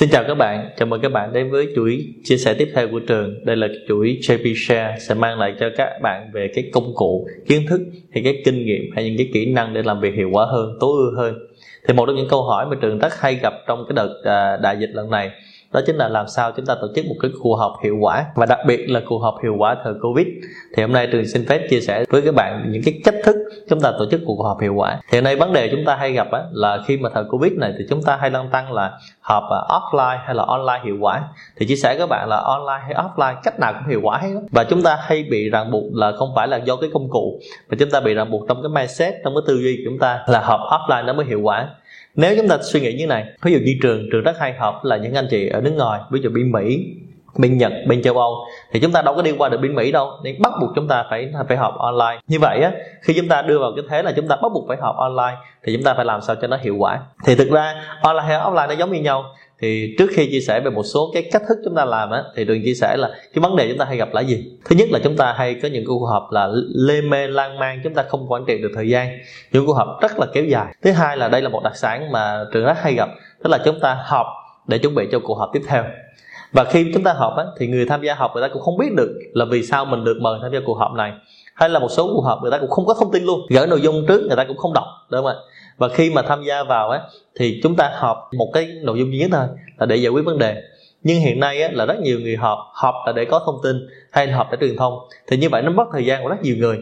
Xin chào các bạn, chào mừng các bạn đến với chuỗi chia sẻ tiếp theo của trường. Đây là chuỗi JP Share sẽ mang lại cho các bạn về cái công cụ, kiến thức hay cái kinh nghiệm hay những cái kỹ năng để làm việc hiệu quả hơn, tối ưu hơn. Thì một trong những câu hỏi mà trường rất hay gặp trong cái đợt à, đại dịch lần này đó chính là làm sao chúng ta tổ chức một cái cuộc họp hiệu quả và đặc biệt là cuộc họp hiệu quả thời covid thì hôm nay trường xin phép chia sẻ với các bạn những cái cách thức chúng ta tổ chức cuộc họp hiệu quả thì hôm nay vấn đề chúng ta hay gặp á, là khi mà thời covid này thì chúng ta hay lăn tăng là họp à, offline hay là online hiệu quả, thì chia sẻ các bạn là online hay offline cách nào cũng hiệu quả hết và chúng ta hay bị ràng buộc là không phải là do cái công cụ, mà chúng ta bị ràng buộc trong cái mindset, trong cái tư duy của chúng ta là họp offline nó mới hiệu quả. Nếu chúng ta suy nghĩ như này, ví dụ như trường trường rất hay hợp là những anh chị ở nước ngoài, ví dụ bên mỹ bên nhật bên châu âu thì chúng ta đâu có đi qua được bên mỹ đâu nên bắt buộc chúng ta phải phải họp online như vậy á khi chúng ta đưa vào cái thế là chúng ta bắt buộc phải họp online thì chúng ta phải làm sao cho nó hiệu quả thì thực ra online hay offline nó giống như nhau thì trước khi chia sẻ về một số cái cách thức chúng ta làm á thì đừng chia sẻ là cái vấn đề chúng ta hay gặp là gì thứ nhất là chúng ta hay có những cuộc họp là lê mê lan man chúng ta không quản trị được thời gian những cuộc họp rất là kéo dài thứ hai là đây là một đặc sản mà trường rất hay gặp tức là chúng ta họp để chuẩn bị cho cuộc họp tiếp theo và khi chúng ta họp á, thì người tham gia họp người ta cũng không biết được là vì sao mình được mời tham gia cuộc họp này. Hay là một số cuộc họp người ta cũng không có thông tin luôn. Gửi nội dung trước người ta cũng không đọc đúng không ạ? Và khi mà tham gia vào á thì chúng ta họp một cái nội dung duy nhất thôi là để giải quyết vấn đề nhưng hiện nay á, là rất nhiều người họp họp là để có thông tin hay là họp để truyền thông. Thì như vậy nó mất thời gian của rất nhiều người.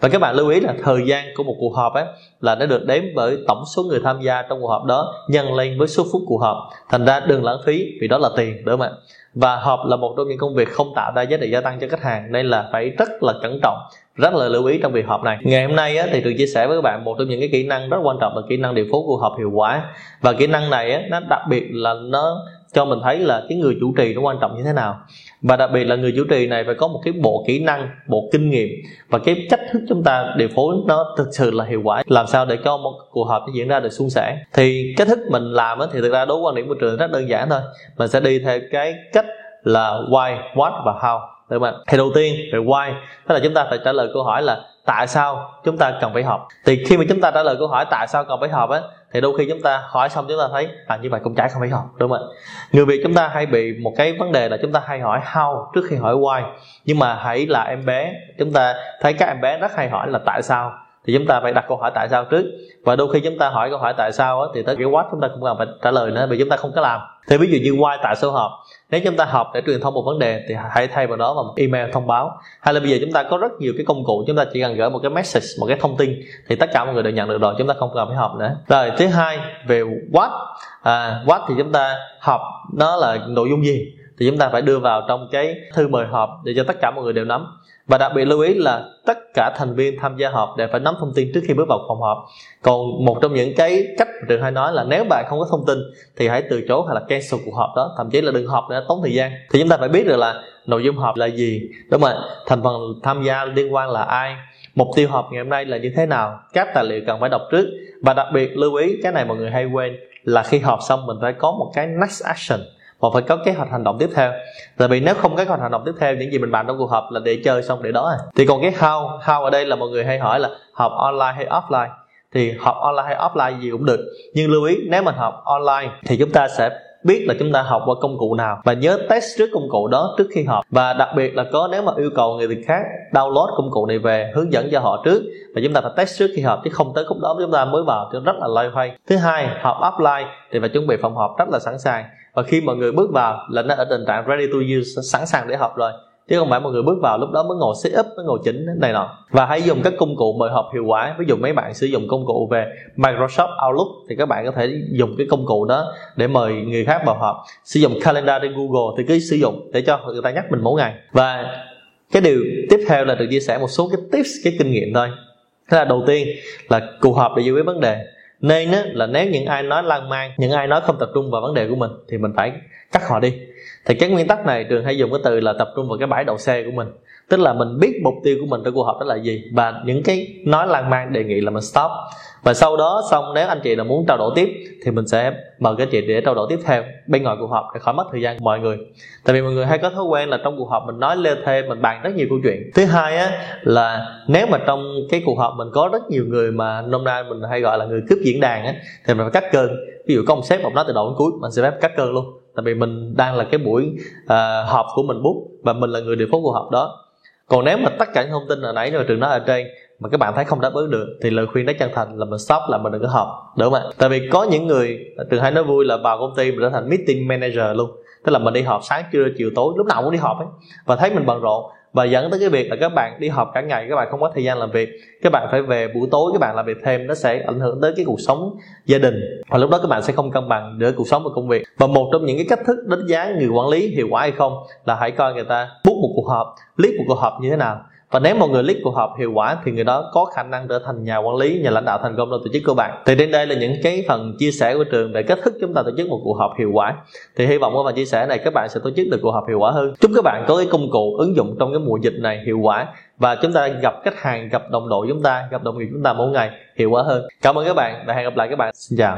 Và các bạn lưu ý là thời gian của một cuộc họp á là nó được đếm bởi tổng số người tham gia trong cuộc họp đó nhân lên với số phút cuộc họp. Thành ra đừng lãng phí vì đó là tiền đúng không ạ? Và họp là một trong những công việc không tạo ra giá trị gia tăng cho khách hàng nên là phải rất là cẩn trọng rất là lưu ý trong việc họp này. Ngày hôm nay á, thì trường chia sẻ với các bạn một trong những cái kỹ năng rất quan trọng là kỹ năng điều phối cuộc họp hiệu quả. Và kỹ năng này á, nó đặc biệt là nó cho mình thấy là cái người chủ trì nó quan trọng như thế nào. Và đặc biệt là người chủ trì này phải có một cái bộ kỹ năng, bộ kinh nghiệm và cái cách thức chúng ta điều phối nó thực sự là hiệu quả. Làm sao để cho một cuộc họp nó diễn ra được suôn sẻ? Thì cách thức mình làm thì thực ra đối quan điểm của trường rất đơn giản thôi. Mình sẽ đi theo cái cách là why, what và how. Được không ạ? Thì đầu tiên về why, tức là chúng ta phải trả lời câu hỏi là tại sao chúng ta cần phải học thì khi mà chúng ta trả lời câu hỏi tại sao cần phải học á, thì đôi khi chúng ta hỏi xong chúng ta thấy à như vậy cũng chả không phải học đúng không ạ? Người việt chúng ta hay bị một cái vấn đề là chúng ta hay hỏi how trước khi hỏi why. Nhưng mà hãy là em bé, chúng ta thấy các em bé rất hay hỏi là tại sao thì chúng ta phải đặt câu hỏi tại sao trước. Và đôi khi chúng ta hỏi câu hỏi tại sao á, thì tới cái what chúng ta cũng cần phải trả lời nữa vì chúng ta không có làm. Thì ví dụ như why tại sao họp. Nếu chúng ta họp để truyền thông một vấn đề thì hãy thay vào đó bằng một email thông báo. Hay là bây giờ chúng ta có rất nhiều cái công cụ chúng ta chỉ cần gửi một cái message một cái thông tin thì tất cả mọi người đều nhận được rồi chúng ta không cần phải họp nữa. Rồi thứ hai về what. À, what thì chúng ta họp nó là nội dung gì? Thì chúng ta phải đưa vào trong cái thư mời họp để cho tất cả mọi người đều nắm. Và đặc biệt lưu ý là tất cả thành viên tham gia họp đều phải nắm thông tin trước khi bước vào phòng họp. Còn một trong những cái cách mà trường hay nói là nếu bạn không có thông tin thì hãy từ chối hoặc là cancel cuộc họp đó, thậm chí là đừng họp để tốn thời gian. Thì chúng ta phải biết được là nội dung họp là gì, đúng không ạ? Thành phần tham gia liên quan là ai, mục tiêu họp ngày hôm nay là như thế nào, các tài liệu cần phải đọc trước. Và đặc biệt lưu ý, cái này mọi người hay quên, là khi họp xong mình phải có một cái next action và phải có kế hoạch hành động tiếp theo. Tại vì nếu không có kế hoạch hành động tiếp theo, những gì mình bàn trong cuộc họp là để chơi xong để đó à. Thì còn cái how how ở đây là mọi người hay hỏi là học online hay offline? Thì học online hay offline gì cũng được. Nhưng lưu ý, nếu mình học online thì chúng ta sẽ biết là chúng ta học qua công cụ nào. Và nhớ test trước công cụ đó trước khi học và đặc biệt là có nếu mà yêu cầu người việc khác, download công cụ này về, hướng dẫn cho họ trước. Và chúng ta phải test trước khi học chứ không tới khúc đó chúng ta mới vào, cho rất là loay hoay. Thứ hai, học offline thì phải chuẩn bị phòng họp rất là sẵn sàng và khi mọi người bước vào là nó ở tình trạng ready to use sẵn sàng để học rồi. Chứ không phải mọi người bước vào lúc đó mới ngồi set up mới ngồi chỉnh này nọ. Và hãy dùng các công cụ mời họp hiệu quả. Ví dụ mấy bạn sử dụng công cụ về Microsoft Outlook thì các bạn có thể dùng cái công cụ đó để mời người khác vào họp. Sử dụng calendar trên Google thì cứ sử dụng để cho người ta nhắc mình mỗi ngày. Và cái điều tiếp theo là được chia sẻ một số cái tips, cái kinh nghiệm thôi. Thế là đầu tiên là cuộc họp để giải quyết vấn đề nên á, là nếu những ai nói lan man những ai nói không tập trung vào vấn đề của mình thì mình phải cắt họ đi thì cái nguyên tắc này trường hay dùng cái từ là tập trung vào cái bãi đậu xe của mình. Tức là mình biết mục tiêu của mình trong cuộc họp đó là gì và những cái nói lan man đề nghị là mình stop. Và sau đó, xong nếu anh chị là muốn trao đổi tiếp thì mình sẽ mời các chị để trao đổi tiếp theo bên ngoài cuộc họp để khỏi mất thời gian của mọi người. Tại vì mọi người hay có thói quen là trong cuộc họp mình nói lê thê, mình bàn rất nhiều câu chuyện. Thứ hai á, là nếu mà trong cái cuộc họp mình có rất nhiều người mà nôm na mình hay gọi là người cướp diễn đàn á, thì mình phải cắt cơn. Ví dụ có ông sếp ông nói từ đầu đến cuối, mình sẽ phép cắt cơn luôn tại vì mình đang là cái buổi uh, họp của mình bút và mình là người điều phối cuộc họp đó. Còn nếu mà tất cả những thông tin ở nãy rồi trường nói ở trên mà các bạn thấy không đáp ứng được thì lời khuyên đó chân thành là mình stop là mình đừng có họp đúng không ạ? Tại vì có những người trường hay nói vui là vào công ty mình trở thành meeting manager luôn. Tức là mình đi họp sáng trưa chiều tối lúc nào cũng đi họp ấy. Và thấy mình bận rộn và dẫn tới cái việc là các bạn đi họp cả ngày, các bạn không có thời gian làm việc. Các bạn phải về buổi tối, các bạn làm việc thêm, nó sẽ ảnh hưởng tới cái cuộc sống gia đình. Và lúc đó các bạn sẽ không cân bằng giữa cuộc sống và công việc. Và một trong những cái cách thức đánh giá người quản lý hiệu quả hay không là hãy coi người ta bút một cuộc họp liếc một cuộc họp như thế nào và nếu một người lead cuộc họp hiệu quả thì người đó có khả năng trở thành nhà quản lý, nhà lãnh đạo thành công trong tổ chức của bạn. Thì đến đây là những cái phần chia sẻ của trường về cách thức chúng ta tổ chức một cuộc họp hiệu quả. Thì hy vọng qua phần chia sẻ này các bạn sẽ tổ chức được cuộc họp hiệu quả hơn. Chúc các bạn có cái công cụ ứng dụng trong cái mùa dịch này hiệu quả. Và chúng ta gặp khách hàng, gặp đồng đội chúng ta, gặp đồng nghiệp chúng ta mỗi ngày hiệu quả hơn. Cảm ơn các bạn và hẹn gặp lại các bạn. Xin chào.